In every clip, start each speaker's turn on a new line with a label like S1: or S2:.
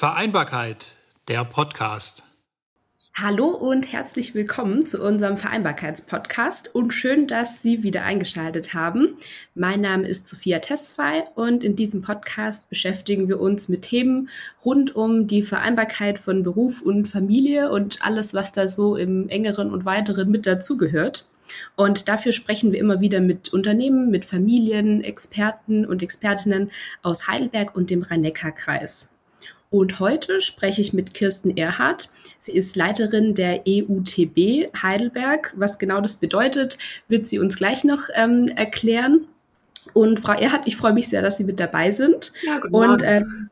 S1: Vereinbarkeit, der Podcast.
S2: Hallo und herzlich willkommen zu unserem Vereinbarkeitspodcast und schön, dass Sie wieder eingeschaltet haben. Mein Name ist Sophia Tesfay und in diesem Podcast beschäftigen wir uns mit Themen rund um die Vereinbarkeit von Beruf und Familie und alles, was da so im engeren und weiteren mit dazugehört. Und dafür sprechen wir immer wieder mit Unternehmen, mit Familien, Experten und Expertinnen aus Heidelberg und dem Rhein-Neckar-Kreis. Und heute spreche ich mit Kirsten Erhardt. Sie ist Leiterin der EUTB Heidelberg. Was genau das bedeutet, wird sie uns gleich noch ähm, erklären. Und Frau Erhardt, ich freue mich sehr, dass Sie mit dabei sind.
S3: Ja, guten Morgen. Und, ähm,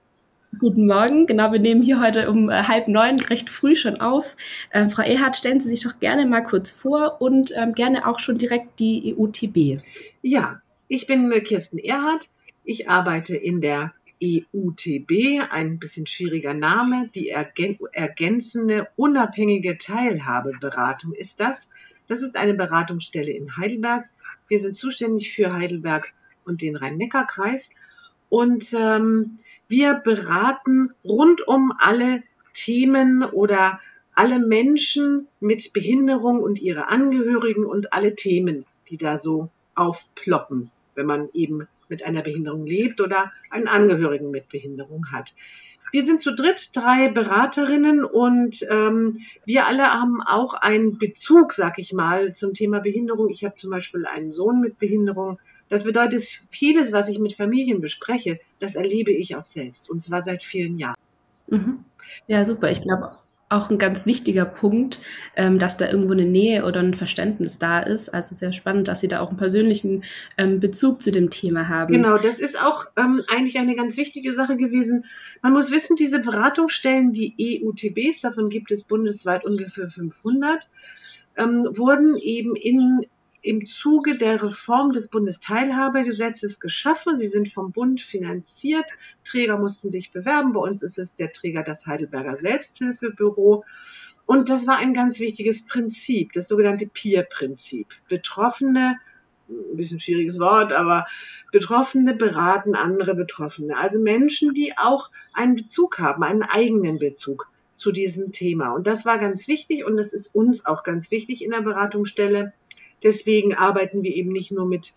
S2: Guten Morgen. Genau, wir nehmen hier heute um äh, halb neun recht früh schon auf. Ähm, Frau Erhardt, stellen Sie sich doch gerne mal kurz vor und ähm, gerne auch schon direkt die EUTB.
S3: Ja, ich bin Kirsten Erhardt. Ich arbeite in der EUTB, ein bisschen schwieriger Name, die ergänzende unabhängige Teilhabeberatung ist das. Das ist eine Beratungsstelle in Heidelberg. Wir sind zuständig für Heidelberg und den Rhein-Neckar-Kreis und ähm, wir beraten rund um alle Themen oder alle Menschen mit Behinderung und ihre Angehörigen und alle Themen, die da so aufploppen, wenn man eben mit einer Behinderung lebt oder einen Angehörigen mit Behinderung hat. Wir sind zu dritt drei Beraterinnen und ähm, wir alle haben auch einen Bezug, sag ich mal, zum Thema Behinderung. Ich habe zum Beispiel einen Sohn mit Behinderung. Das bedeutet, vieles, was ich mit Familien bespreche, das erlebe ich auch selbst und zwar seit vielen Jahren.
S2: Mhm. Ja, super. Ich glaube, auch ein ganz wichtiger Punkt, ähm, dass da irgendwo eine Nähe oder ein Verständnis da ist. Also sehr spannend, dass Sie da auch einen persönlichen ähm, Bezug zu dem Thema haben.
S3: Genau, das ist auch ähm, eigentlich eine ganz wichtige Sache gewesen. Man muss wissen, diese Beratungsstellen, die EUTBs, davon gibt es bundesweit ungefähr 500, ähm, wurden eben in im Zuge der Reform des Bundesteilhabegesetzes geschaffen. Sie sind vom Bund finanziert. Träger mussten sich bewerben. Bei uns ist es der Träger das Heidelberger Selbsthilfebüro. Und das war ein ganz wichtiges Prinzip, das sogenannte Peer-Prinzip. Betroffene, ein bisschen schwieriges Wort, aber Betroffene beraten andere Betroffene. Also Menschen, die auch einen Bezug haben, einen eigenen Bezug zu diesem Thema. Und das war ganz wichtig und das ist uns auch ganz wichtig in der Beratungsstelle Deswegen arbeiten wir eben nicht nur mit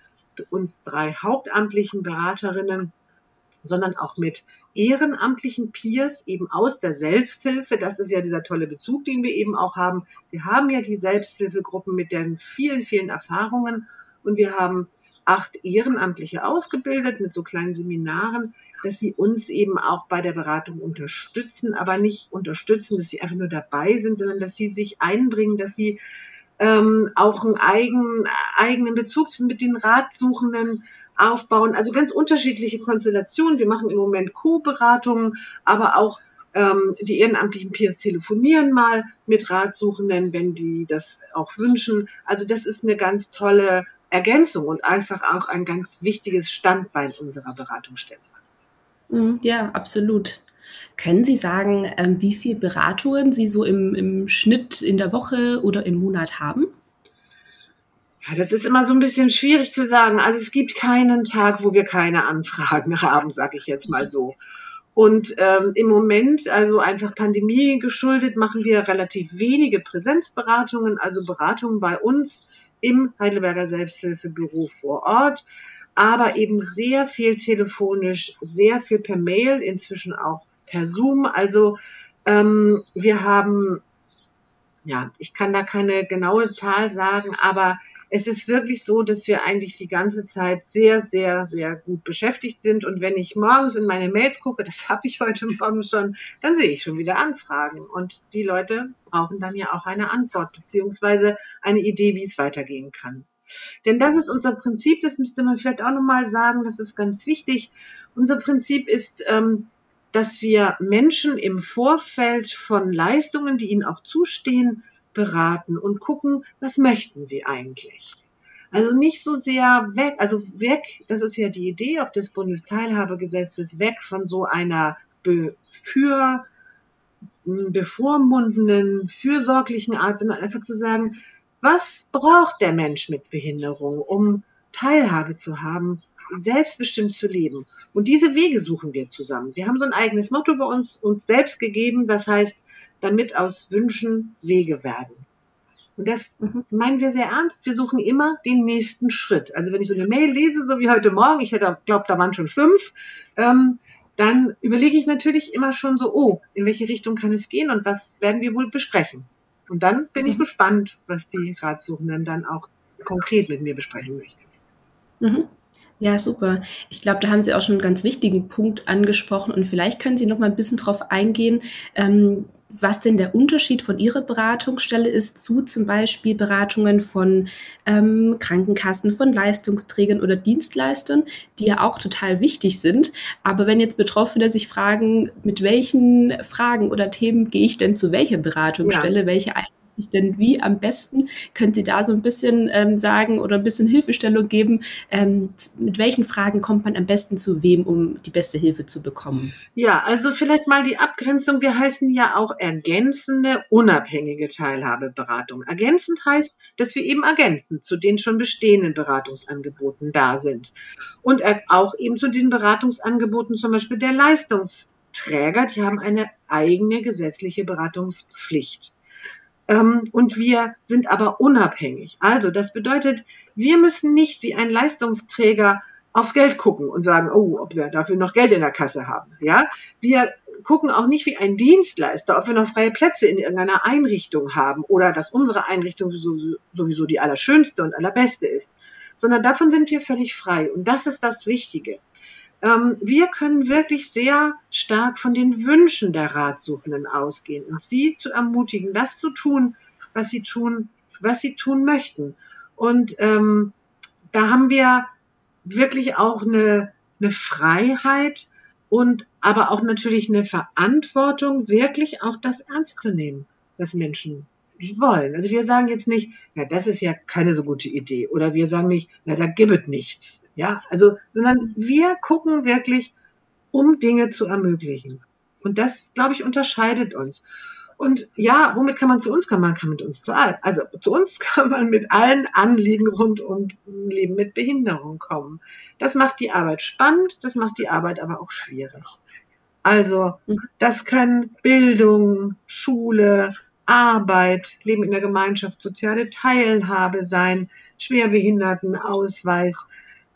S3: uns drei hauptamtlichen Beraterinnen, sondern auch mit ehrenamtlichen Peers eben aus der Selbsthilfe. Das ist ja dieser tolle Bezug, den wir eben auch haben. Wir haben ja die Selbsthilfegruppen mit deren vielen, vielen Erfahrungen und wir haben acht Ehrenamtliche ausgebildet mit so kleinen Seminaren, dass sie uns eben auch bei der Beratung unterstützen, aber nicht unterstützen, dass sie einfach nur dabei sind, sondern dass sie sich einbringen, dass sie ähm, auch einen eigenen, eigenen Bezug mit den Ratsuchenden aufbauen. Also ganz unterschiedliche Konstellationen. Wir machen im Moment Co-Beratungen, aber auch ähm, die ehrenamtlichen Peers telefonieren mal mit Ratsuchenden, wenn die das auch wünschen. Also das ist eine ganz tolle Ergänzung und einfach auch ein ganz wichtiges Standbein unserer Beratungsstelle.
S2: Mhm, ja, absolut. Können Sie sagen, ähm, wie viele Beratungen Sie so im, im Schnitt in der Woche oder im Monat haben?
S3: Ja, das ist immer so ein bisschen schwierig zu sagen. Also es gibt keinen Tag, wo wir keine Anfragen haben, sage ich jetzt mal so. Und ähm, im Moment, also einfach Pandemie geschuldet, machen wir relativ wenige Präsenzberatungen, also Beratungen bei uns im Heidelberger Selbsthilfebüro vor Ort, aber eben sehr viel telefonisch, sehr viel per Mail, inzwischen auch per Zoom. Also ähm, wir haben, ja, ich kann da keine genaue Zahl sagen, aber es ist wirklich so, dass wir eigentlich die ganze Zeit sehr, sehr, sehr gut beschäftigt sind. Und wenn ich morgens in meine Mails gucke, das habe ich heute Morgen schon, dann sehe ich schon wieder Anfragen. Und die Leute brauchen dann ja auch eine Antwort beziehungsweise eine Idee, wie es weitergehen kann. Denn das ist unser Prinzip, das müsste man vielleicht auch nochmal sagen, das ist ganz wichtig. Unser Prinzip ist, ähm, dass wir Menschen im Vorfeld von Leistungen, die ihnen auch zustehen, beraten und gucken, was möchten sie eigentlich. Also nicht so sehr weg, also weg, das ist ja die Idee auch des Bundesteilhabegesetzes, weg von so einer für bevormundenden, fürsorglichen Art, sondern einfach zu sagen, was braucht der Mensch mit Behinderung, um Teilhabe zu haben selbstbestimmt zu leben. Und diese Wege suchen wir zusammen. Wir haben so ein eigenes Motto bei uns uns selbst gegeben, das heißt, damit aus Wünschen Wege werden. Und das mhm. meinen wir sehr ernst. Wir suchen immer den nächsten Schritt. Also wenn ich so eine Mail lese, so wie heute Morgen, ich hätte glaube, da waren schon fünf, ähm, dann überlege ich natürlich immer schon so, oh, in welche Richtung kann es gehen und was werden wir wohl besprechen? Und dann bin ich mhm. gespannt, was die Ratsuchenden dann auch konkret mit mir besprechen möchten.
S2: Mhm. Ja, super. Ich glaube, da haben Sie auch schon einen ganz wichtigen Punkt angesprochen und vielleicht können Sie noch mal ein bisschen drauf eingehen, ähm, was denn der Unterschied von Ihrer Beratungsstelle ist zu zum Beispiel Beratungen von ähm, Krankenkassen, von Leistungsträgern oder Dienstleistern, die ja auch total wichtig sind. Aber wenn jetzt Betroffene sich fragen, mit welchen Fragen oder Themen gehe ich denn zu welcher Beratungsstelle, ja. welche ich denn wie am besten? Können Sie da so ein bisschen ähm, sagen oder ein bisschen Hilfestellung geben? Ähm, mit welchen Fragen kommt man am besten zu wem, um die beste Hilfe zu bekommen?
S3: Ja, also vielleicht mal die Abgrenzung. Wir heißen ja auch ergänzende, unabhängige Teilhabeberatung. Ergänzend heißt, dass wir eben ergänzen zu den schon bestehenden Beratungsangeboten da sind. Und auch eben zu den Beratungsangeboten zum Beispiel der Leistungsträger, die haben eine eigene gesetzliche Beratungspflicht. Ähm, und wir sind aber unabhängig. Also das bedeutet, wir müssen nicht wie ein Leistungsträger aufs Geld gucken und sagen, oh, ob wir dafür noch Geld in der Kasse haben. Ja, wir gucken auch nicht wie ein Dienstleister, ob wir noch freie Plätze in irgendeiner Einrichtung haben oder dass unsere Einrichtung sowieso die allerschönste und allerbeste ist, sondern davon sind wir völlig frei. Und das ist das Wichtige. Ähm, wir können wirklich sehr stark von den Wünschen der Ratsuchenden ausgehen und sie zu ermutigen, das zu tun, was sie tun, was sie tun möchten. Und ähm, da haben wir wirklich auch eine, eine Freiheit und aber auch natürlich eine Verantwortung, wirklich auch das ernst zu nehmen, was Menschen wollen. Also wir sagen jetzt nicht, ja, das ist ja keine so gute Idee. Oder wir sagen nicht, na, da gibt es nichts. Ja, also, sondern wir gucken wirklich, um Dinge zu ermöglichen. Und das, glaube ich, unterscheidet uns. Und ja, womit kann man zu uns kommen? Man kann mit uns zu allen. Also zu uns kann man mit allen Anliegen rund um Leben mit Behinderung kommen. Das macht die Arbeit spannend, das macht die Arbeit aber auch schwierig. Also, das können Bildung, Schule, Arbeit, Leben in der Gemeinschaft, soziale Teilhabe sein, Schwerbehindertenausweis,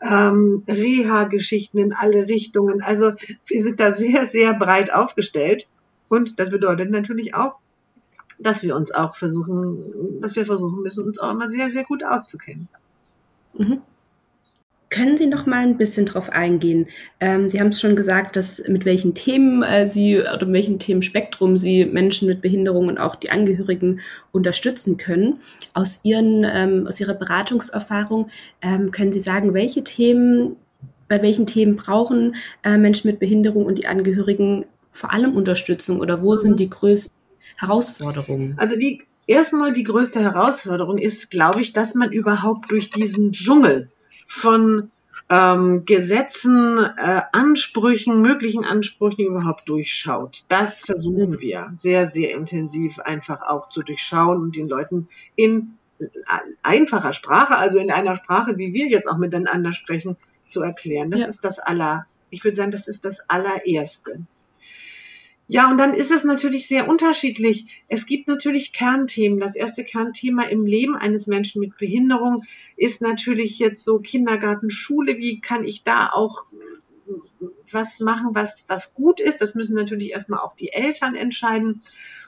S3: ähm, Reha-Geschichten in alle Richtungen. Also wir sind da sehr, sehr breit aufgestellt. Und das bedeutet natürlich auch, dass wir uns auch versuchen, dass wir versuchen müssen, uns auch immer sehr, sehr gut auszukennen.
S2: Mhm. Können Sie noch mal ein bisschen drauf eingehen? Ähm, Sie haben es schon gesagt, dass mit welchen Themen äh, Sie oder mit welchem Themenspektrum Sie Menschen mit Behinderung und auch die Angehörigen unterstützen können. Aus Ihren ähm, aus Ihrer Beratungserfahrung ähm, können Sie sagen, welche Themen bei welchen Themen brauchen äh, Menschen mit Behinderung und die Angehörigen vor allem Unterstützung oder wo sind die größten Herausforderungen?
S3: Also die erstmal die größte Herausforderung ist, glaube ich, dass man überhaupt durch diesen Dschungel von ähm, Gesetzen, äh, Ansprüchen, möglichen Ansprüchen überhaupt durchschaut. Das versuchen wir sehr, sehr intensiv einfach auch zu durchschauen und den Leuten in einfacher Sprache, also in einer Sprache, wie wir jetzt auch miteinander sprechen, zu erklären. Das ja. ist das aller, ich würde sagen, das ist das allererste. Ja, und dann ist es natürlich sehr unterschiedlich. Es gibt natürlich Kernthemen. Das erste Kernthema im Leben eines Menschen mit Behinderung ist natürlich jetzt so Kindergarten, Schule. Wie kann ich da auch was machen, was, was gut ist? Das müssen natürlich erstmal auch die Eltern entscheiden.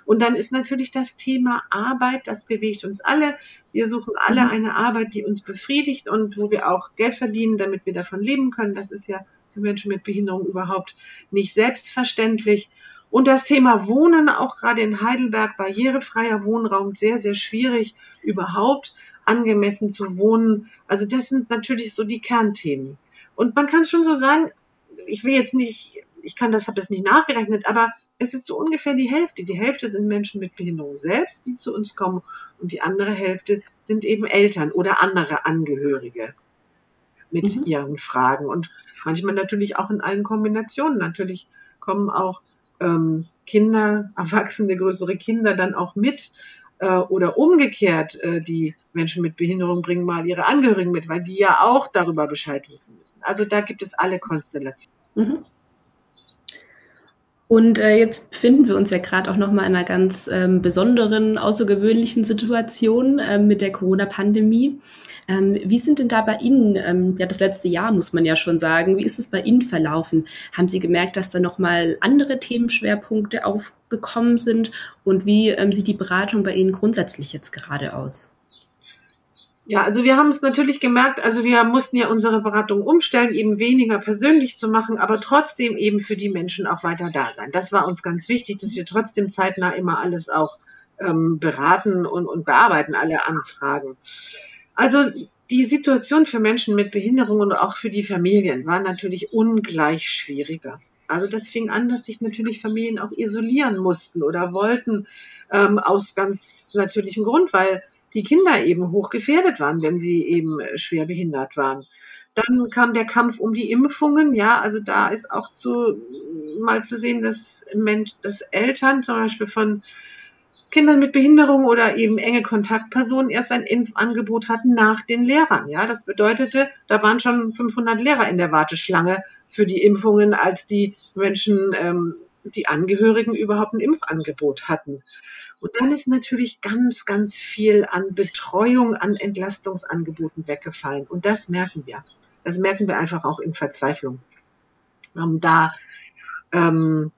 S3: Und dann ist natürlich das Thema Arbeit, das bewegt uns alle. Wir suchen alle mhm. eine Arbeit, die uns befriedigt und wo wir auch Geld verdienen, damit wir davon leben können. Das ist ja für Menschen mit Behinderung überhaupt nicht selbstverständlich. Und das Thema Wohnen, auch gerade in Heidelberg, barrierefreier Wohnraum, sehr, sehr schwierig überhaupt angemessen zu wohnen. Also das sind natürlich so die Kernthemen. Und man kann es schon so sagen, ich will jetzt nicht, ich kann das, habe das nicht nachgerechnet, aber es ist so ungefähr die Hälfte. Die Hälfte sind Menschen mit Behinderung selbst, die zu uns kommen, und die andere Hälfte sind eben Eltern oder andere Angehörige mit mhm. ihren Fragen. Und manchmal natürlich auch in allen Kombinationen. Natürlich kommen auch ähm, Kinder, Erwachsene, größere Kinder dann auch mit. Äh, oder umgekehrt, äh, die Menschen mit Behinderung bringen mal ihre Angehörigen mit, weil die ja auch darüber Bescheid wissen müssen. Also da gibt es alle Konstellationen. Mhm.
S2: Und äh, jetzt befinden wir uns ja gerade auch nochmal in einer ganz ähm, besonderen, außergewöhnlichen Situation ähm, mit der Corona-Pandemie. Ähm, wie sind denn da bei Ihnen, ähm, ja das letzte Jahr muss man ja schon sagen, wie ist es bei Ihnen verlaufen? Haben Sie gemerkt, dass da nochmal andere Themenschwerpunkte aufgekommen sind? Und wie ähm, sieht die Beratung bei Ihnen grundsätzlich jetzt gerade aus?
S3: Ja, also wir haben es natürlich gemerkt, also wir mussten ja unsere Beratung umstellen, eben weniger persönlich zu machen, aber trotzdem eben für die Menschen auch weiter da sein. Das war uns ganz wichtig, dass wir trotzdem zeitnah immer alles auch ähm, beraten und, und bearbeiten, alle Anfragen. Also die Situation für Menschen mit Behinderung und auch für die Familien war natürlich ungleich schwieriger. Also das fing an, dass sich natürlich Familien auch isolieren mussten oder wollten, ähm, aus ganz natürlichem Grund, weil die Kinder eben hoch gefährdet waren, wenn sie eben schwer behindert waren. Dann kam der Kampf um die Impfungen. Ja, also da ist auch zu, mal zu sehen, dass, Mensch, dass Eltern zum Beispiel von Kindern mit Behinderung oder eben enge Kontaktpersonen erst ein Impfangebot hatten nach den Lehrern. Ja, das bedeutete, da waren schon 500 Lehrer in der Warteschlange für die Impfungen, als die Menschen, ähm, die Angehörigen überhaupt ein Impfangebot hatten. Und dann ist natürlich ganz, ganz viel an Betreuung, an Entlastungsangeboten weggefallen. Und das merken wir. Das merken wir einfach auch in Verzweiflung. Um da, ähm,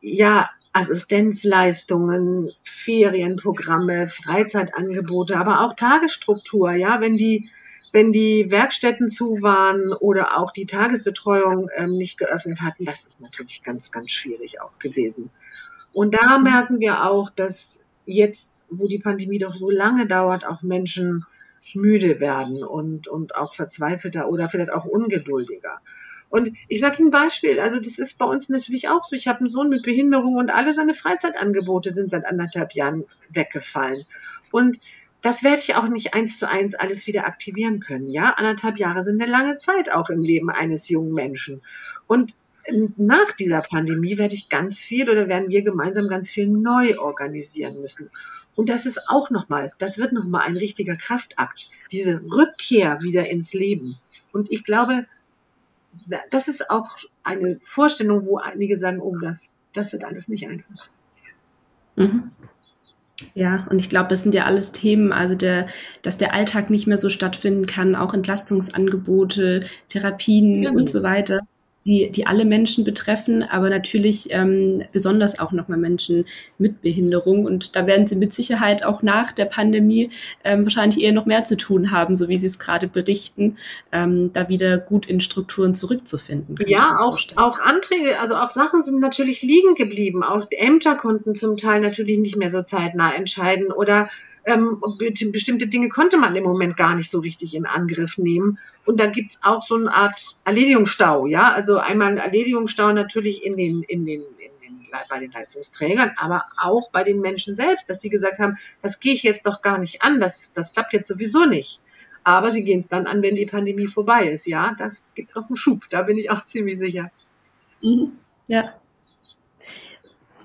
S3: ja, Assistenzleistungen, Ferienprogramme, Freizeitangebote, aber auch Tagesstruktur, ja, wenn die, wenn die Werkstätten zu waren oder auch die Tagesbetreuung ähm, nicht geöffnet hatten, das ist natürlich ganz, ganz schwierig auch gewesen. Und da merken wir auch, dass jetzt, wo die Pandemie doch so lange dauert, auch Menschen müde werden und, und auch verzweifelter oder vielleicht auch ungeduldiger. Und ich sage Ihnen ein Beispiel, also das ist bei uns natürlich auch so. Ich habe einen Sohn mit Behinderung und alle seine Freizeitangebote sind seit anderthalb Jahren weggefallen. Und das werde ich auch nicht eins zu eins alles wieder aktivieren können. Ja, anderthalb Jahre sind eine lange Zeit auch im Leben eines jungen Menschen. Und nach dieser Pandemie werde ich ganz viel oder werden wir gemeinsam ganz viel neu organisieren müssen. Und das ist auch nochmal, das wird nochmal ein richtiger Kraftakt, diese Rückkehr wieder ins Leben. Und ich glaube, das ist auch eine Vorstellung, wo einige sagen, oh, das, das wird alles nicht einfach.
S2: Mhm. Ja, und ich glaube, das sind ja alles Themen, also der, dass der Alltag nicht mehr so stattfinden kann, auch Entlastungsangebote, Therapien genau. und so weiter die, die alle Menschen betreffen, aber natürlich ähm, besonders auch nochmal Menschen mit Behinderung. Und da werden sie mit Sicherheit auch nach der Pandemie ähm, wahrscheinlich eher noch mehr zu tun haben, so wie Sie es gerade berichten, ähm, da wieder gut in Strukturen zurückzufinden.
S3: Ja, auch, auch Anträge, also auch Sachen sind natürlich liegen geblieben. Auch Ämter konnten zum Teil natürlich nicht mehr so zeitnah entscheiden oder ähm, bestimmte Dinge konnte man im Moment gar nicht so richtig in Angriff nehmen. Und da gibt's auch so eine Art Erledigungsstau, ja. Also einmal ein Erledigungsstau natürlich in den, in den, in den, bei den Leistungsträgern, aber auch bei den Menschen selbst, dass sie gesagt haben, das gehe ich jetzt doch gar nicht an, das, das klappt jetzt sowieso nicht. Aber sie gehen es dann an, wenn die Pandemie vorbei ist. Ja, das gibt noch einen Schub, da bin ich auch ziemlich sicher.
S2: Mhm. Ja.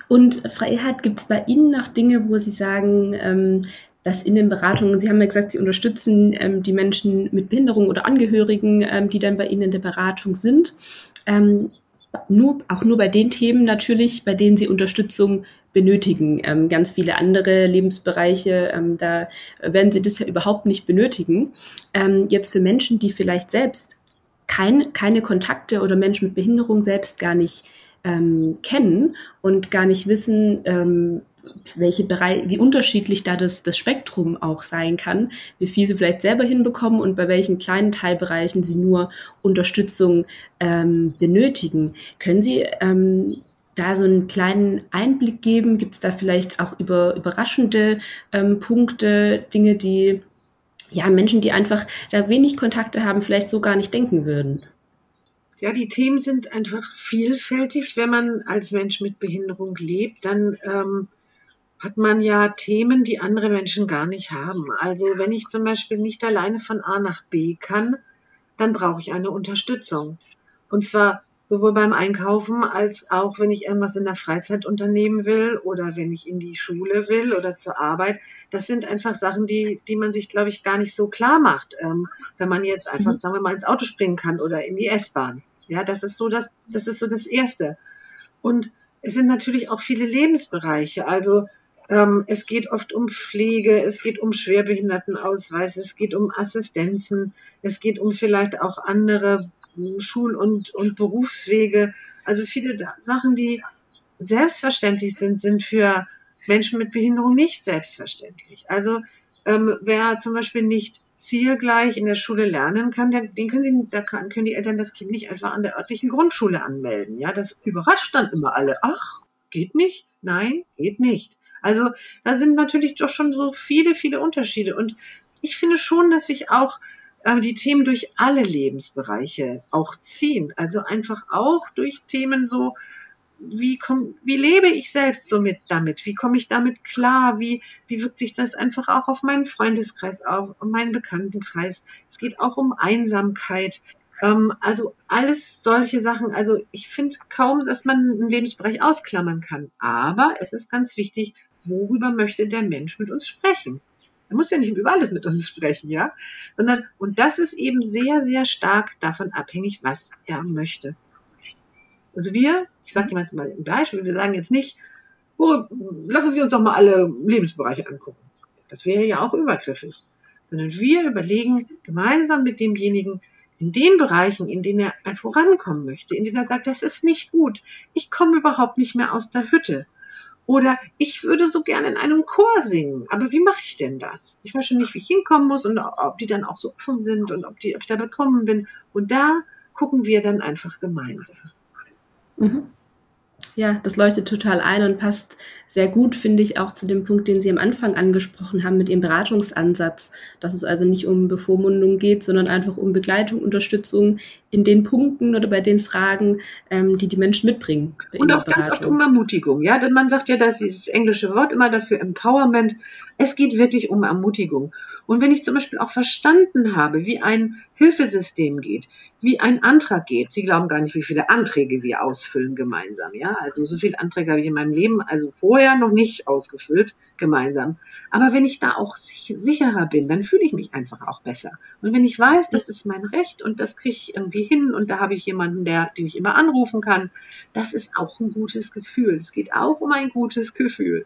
S2: Und Freiheit, gibt es bei Ihnen noch Dinge, wo Sie sagen, ähm, dass in den Beratungen, Sie haben ja gesagt, Sie unterstützen ähm, die Menschen mit Behinderung oder Angehörigen, ähm, die dann bei Ihnen in der Beratung sind. Ähm, nur, auch nur bei den Themen natürlich, bei denen Sie Unterstützung benötigen. Ähm, ganz viele andere Lebensbereiche, ähm, da werden Sie das ja überhaupt nicht benötigen. Ähm, jetzt für Menschen, die vielleicht selbst kein, keine Kontakte oder Menschen mit Behinderung selbst gar nicht kennen und gar nicht wissen, welche Bereich, wie unterschiedlich da das, das Spektrum auch sein kann, wie viel sie vielleicht selber hinbekommen und bei welchen kleinen Teilbereichen sie nur Unterstützung ähm, benötigen. Können Sie ähm, da so einen kleinen Einblick geben? Gibt es da vielleicht auch über, überraschende ähm, Punkte, Dinge, die ja Menschen, die einfach da wenig Kontakte haben, vielleicht so gar nicht denken würden?
S3: Ja, die Themen sind einfach vielfältig. Wenn man als Mensch mit Behinderung lebt, dann ähm, hat man ja Themen, die andere Menschen gar nicht haben. Also wenn ich zum Beispiel nicht alleine von A nach B kann, dann brauche ich eine Unterstützung. Und zwar sowohl beim Einkaufen als auch, wenn ich irgendwas in der Freizeit unternehmen will oder wenn ich in die Schule will oder zur Arbeit. Das sind einfach Sachen, die, die man sich, glaube ich, gar nicht so klar macht, ähm, wenn man jetzt einfach, mhm. sagen wir mal, ins Auto springen kann oder in die S-Bahn. Ja, das ist so das, das ist so das Erste. Und es sind natürlich auch viele Lebensbereiche. Also es geht oft um Pflege, es geht um Schwerbehindertenausweise, es geht um Assistenzen, es geht um vielleicht auch andere Schul- und, und Berufswege. Also viele Sachen, die selbstverständlich sind, sind für Menschen mit Behinderung nicht selbstverständlich. Also ähm, wer zum Beispiel nicht zielgleich in der Schule lernen kann, den, den können sie, da kann, können die Eltern das Kind nicht einfach an der örtlichen Grundschule anmelden. Ja, das überrascht dann immer alle. Ach, geht nicht? Nein, geht nicht. Also da sind natürlich doch schon so viele, viele Unterschiede. Und ich finde schon, dass sich auch äh, die Themen durch alle Lebensbereiche auch ziehen. Also einfach auch durch Themen so, wie, komm, wie lebe ich selbst so mit damit? Wie komme ich damit klar? Wie, wie wirkt sich das einfach auch auf meinen Freundeskreis auf, auf meinen Bekanntenkreis? Es geht auch um Einsamkeit. Ähm, also alles solche Sachen. Also ich finde kaum, dass man einen Lebensbereich ausklammern kann. Aber es ist ganz wichtig, worüber möchte der Mensch mit uns sprechen? Er muss ja nicht über alles mit uns sprechen, ja, sondern, und das ist eben sehr, sehr stark davon abhängig, was er möchte. Also wir, ich sage jemand mal ein Beispiel, wir sagen jetzt nicht, oh, lassen Sie uns doch mal alle Lebensbereiche angucken. Das wäre ja auch übergriffig. Sondern wir überlegen gemeinsam mit demjenigen, in den Bereichen, in denen er vorankommen möchte, in denen er sagt, das ist nicht gut, ich komme überhaupt nicht mehr aus der Hütte. Oder ich würde so gerne in einem Chor singen, aber wie mache ich denn das? Ich weiß schon nicht, wie ich hinkommen muss und ob die dann auch so offen sind und ob, die, ob ich da bekommen bin. Und da gucken wir dann einfach gemeinsam.
S2: Mhm. Ja, das leuchtet total ein und passt sehr gut, finde ich, auch zu dem Punkt, den Sie am Anfang angesprochen haben mit Ihrem Beratungsansatz, dass es also nicht um Bevormundung geht, sondern einfach um Begleitung, Unterstützung in den Punkten oder bei den Fragen, ähm, die die Menschen mitbringen.
S3: Und auch ganz oft um Ermutigung. Ja, denn man sagt ja, dass dieses englische Wort immer dafür Empowerment. Es geht wirklich um Ermutigung. Und wenn ich zum Beispiel auch verstanden habe, wie ein Hilfesystem geht, wie ein Antrag geht, Sie glauben gar nicht, wie viele Anträge wir ausfüllen gemeinsam, ja. Also so viele Anträge habe ich in meinem Leben also vorher noch nicht ausgefüllt gemeinsam. Aber wenn ich da auch sicherer bin, dann fühle ich mich einfach auch besser. Und wenn ich weiß, das ist mein Recht und das kriege ich irgendwie hin und da habe ich jemanden, der, den ich immer anrufen kann, das ist auch ein gutes Gefühl. Es geht auch um ein gutes Gefühl.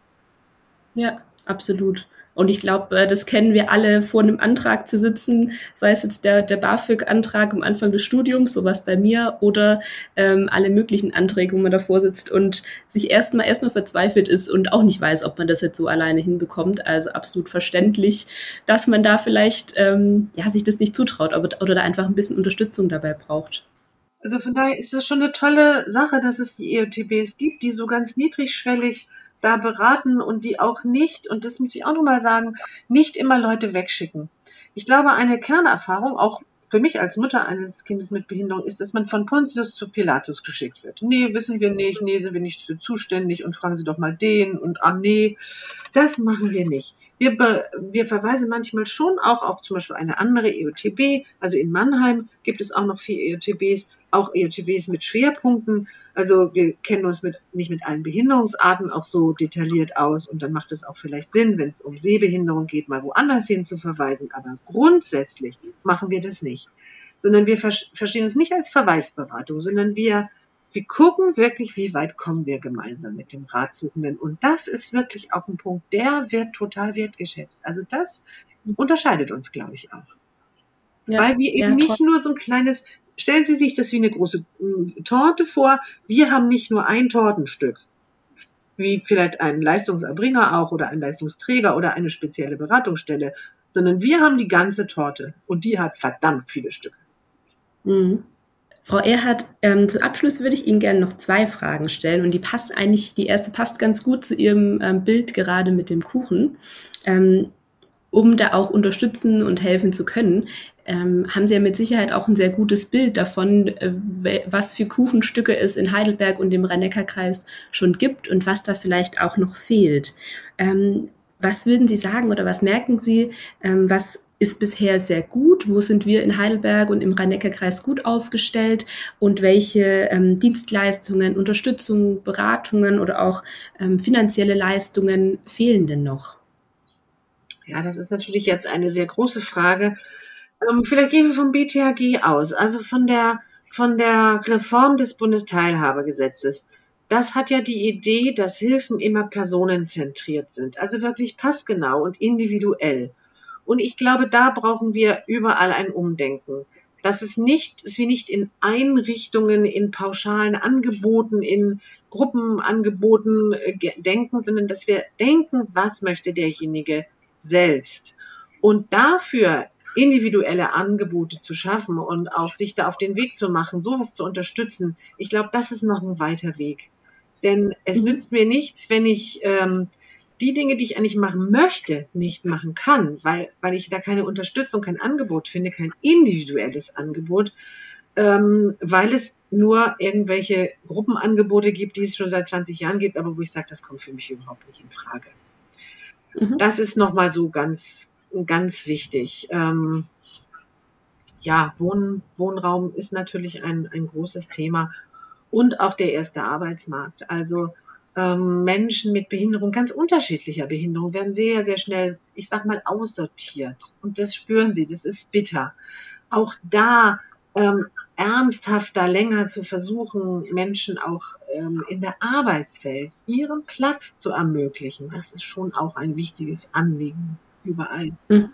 S2: Ja, absolut. Und ich glaube, äh, das kennen wir alle, vor einem Antrag zu sitzen, sei es jetzt der, der BAföG-Antrag am Anfang des Studiums, sowas bei mir, oder ähm, alle möglichen Anträge, wo man davor sitzt und sich erstmal erstmal verzweifelt ist und auch nicht weiß, ob man das jetzt so alleine hinbekommt. Also absolut verständlich, dass man da vielleicht ähm, ja sich das nicht zutraut oder, oder da einfach ein bisschen Unterstützung dabei braucht.
S3: Also von daher ist das schon eine tolle Sache, dass es die EOTBs gibt, die so ganz niedrigschwellig da beraten und die auch nicht, und das muss ich auch nochmal sagen, nicht immer Leute wegschicken. Ich glaube, eine Kernerfahrung, auch für mich als Mutter eines Kindes mit Behinderung, ist, dass man von Pontius zu Pilatus geschickt wird. Nee, wissen wir nicht, nee, sind wir nicht für zuständig und fragen Sie doch mal den und ah, nee. Das machen wir nicht. Wir, wir verweisen manchmal schon auch auf zum Beispiel eine andere EOTB. Also in Mannheim gibt es auch noch vier EOTBs, auch EOTBs mit Schwerpunkten. Also wir kennen uns mit, nicht mit allen Behinderungsarten auch so detailliert aus und dann macht es auch vielleicht Sinn, wenn es um Sehbehinderung geht, mal woanders hin zu verweisen. Aber grundsätzlich machen wir das nicht, sondern wir ver verstehen uns nicht als Verweisberatung, sondern wir wir gucken wirklich, wie weit kommen wir gemeinsam mit dem Ratsuchenden. Und das ist wirklich auch ein Punkt, der wird total wertgeschätzt. Also das unterscheidet uns, glaube ich, auch. Ja, Weil wir eben ja, nicht nur so ein kleines stellen Sie sich das wie eine große mm, Torte vor. Wir haben nicht nur ein Tortenstück, wie vielleicht ein Leistungserbringer auch oder ein Leistungsträger oder eine spezielle Beratungsstelle, sondern wir haben die ganze Torte und die hat verdammt viele Stücke.
S2: Mhm. Frau Erhardt, ähm, zum Abschluss würde ich Ihnen gerne noch zwei Fragen stellen und die passt eigentlich, die erste passt ganz gut zu Ihrem ähm, Bild gerade mit dem Kuchen. Ähm, um da auch unterstützen und helfen zu können, ähm, haben Sie ja mit Sicherheit auch ein sehr gutes Bild davon, äh, was für Kuchenstücke es in Heidelberg und dem Rhein-Neckar-Kreis schon gibt und was da vielleicht auch noch fehlt. Ähm, was würden Sie sagen oder was merken Sie, ähm, was ist bisher sehr gut? Wo sind wir in Heidelberg und im Rhein-Neckar-Kreis gut aufgestellt? Und welche ähm, Dienstleistungen, Unterstützung, Beratungen oder auch ähm, finanzielle Leistungen fehlen denn noch?
S3: Ja, das ist natürlich jetzt eine sehr große Frage. Ähm, vielleicht gehen wir vom BTHG aus, also von der, von der Reform des Bundesteilhabegesetzes. Das hat ja die Idee, dass Hilfen immer personenzentriert sind, also wirklich passgenau und individuell. Und ich glaube, da brauchen wir überall ein Umdenken. Dass es nicht, dass wir nicht in Einrichtungen, in pauschalen Angeboten, in Gruppenangeboten äh, denken, sondern dass wir denken, was möchte derjenige selbst. Und dafür individuelle Angebote zu schaffen und auch sich da auf den Weg zu machen, sowas zu unterstützen, ich glaube, das ist noch ein weiter Weg. Denn es mhm. nützt mir nichts, wenn ich ähm, die Dinge, die ich eigentlich machen möchte, nicht machen kann, weil, weil ich da keine Unterstützung, kein Angebot finde, kein individuelles Angebot, ähm, weil es nur irgendwelche Gruppenangebote gibt, die es schon seit 20 Jahren gibt, aber wo ich sage, das kommt für mich überhaupt nicht in Frage. Mhm. Das ist nochmal so ganz, ganz wichtig. Ähm, ja, Wohn, Wohnraum ist natürlich ein, ein großes Thema und auch der erste Arbeitsmarkt. Also ähm, Menschen mit Behinderung, ganz unterschiedlicher Behinderung, werden sehr, sehr schnell, ich sag mal, aussortiert. Und das spüren sie, das ist bitter. Auch da ähm, ernsthafter, länger zu versuchen, Menschen auch ähm, in der Arbeitswelt ihren Platz zu ermöglichen, das ist schon auch ein wichtiges Anliegen überall. Mhm.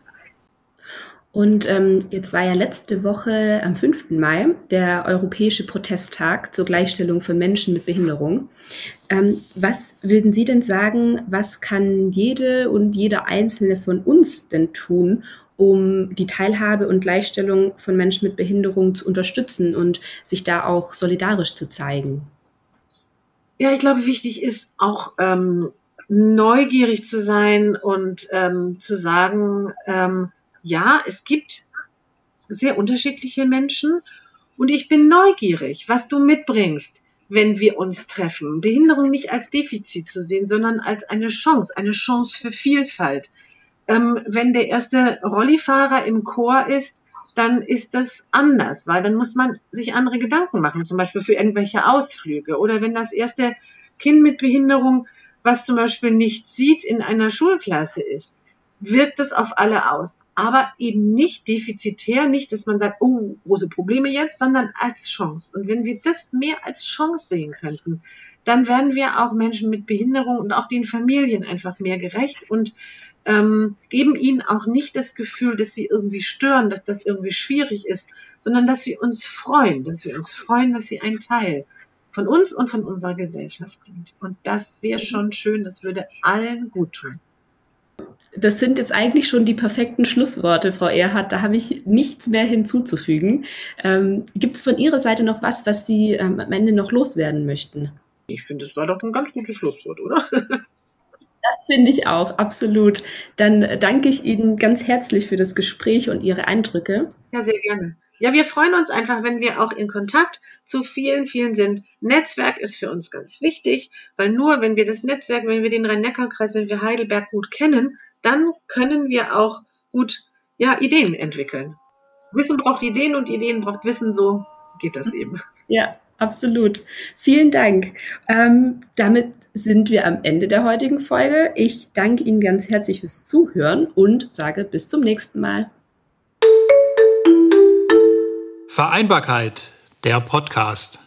S2: Und ähm, jetzt war ja letzte Woche am 5. Mai der Europäische Protesttag zur Gleichstellung von Menschen mit Behinderung. Ähm, was würden Sie denn sagen, was kann jede und jeder Einzelne von uns denn tun, um die Teilhabe und Gleichstellung von Menschen mit Behinderung zu unterstützen und sich da auch solidarisch zu zeigen?
S3: Ja, ich glaube, wichtig ist auch ähm, neugierig zu sein und ähm, zu sagen, ähm, ja, es gibt sehr unterschiedliche Menschen und ich bin neugierig, was du mitbringst, wenn wir uns treffen. Behinderung nicht als Defizit zu sehen, sondern als eine Chance, eine Chance für Vielfalt ähm, wenn der erste Rollifahrer im Chor ist, dann ist das anders, weil dann muss man sich andere Gedanken machen, zum Beispiel für irgendwelche Ausflüge. Oder wenn das erste Kind mit Behinderung, was zum Beispiel nicht sieht, in einer Schulklasse ist, wirkt das auf alle aus. Aber eben nicht defizitär, nicht, dass man sagt, oh, große Probleme jetzt, sondern als Chance. Und wenn wir das mehr als Chance sehen könnten, dann werden wir auch Menschen mit Behinderung und auch den Familien einfach mehr gerecht und ähm, geben ihnen auch nicht das Gefühl, dass sie irgendwie stören, dass das irgendwie schwierig ist, sondern dass wir uns freuen, dass wir uns freuen, dass sie ein Teil von uns und von unserer Gesellschaft sind. Und das wäre schon schön, das würde allen gut tun.
S2: Das sind jetzt eigentlich schon die perfekten Schlussworte, Frau Erhardt. Da habe ich nichts mehr hinzuzufügen. Ähm, Gibt es von Ihrer Seite noch was, was Sie ähm, am Ende noch loswerden möchten?
S3: Ich finde, es war doch ein ganz gutes Schlusswort, oder?
S2: Das finde ich auch, absolut. Dann danke ich Ihnen ganz herzlich für das Gespräch und Ihre Eindrücke.
S3: Ja, sehr gerne. Ja, wir freuen uns einfach, wenn wir auch in Kontakt zu vielen, vielen sind. Netzwerk ist für uns ganz wichtig, weil nur wenn wir das Netzwerk, wenn wir den Rhein-Neckar-Kreis, wenn wir Heidelberg gut kennen, dann können wir auch gut ja, Ideen entwickeln. Wissen braucht Ideen und Ideen braucht Wissen, so geht das eben.
S2: Ja, absolut. Vielen Dank. Ähm, damit sind wir am Ende der heutigen Folge. Ich danke Ihnen ganz herzlich fürs Zuhören und sage bis zum nächsten Mal.
S1: Vereinbarkeit, der Podcast.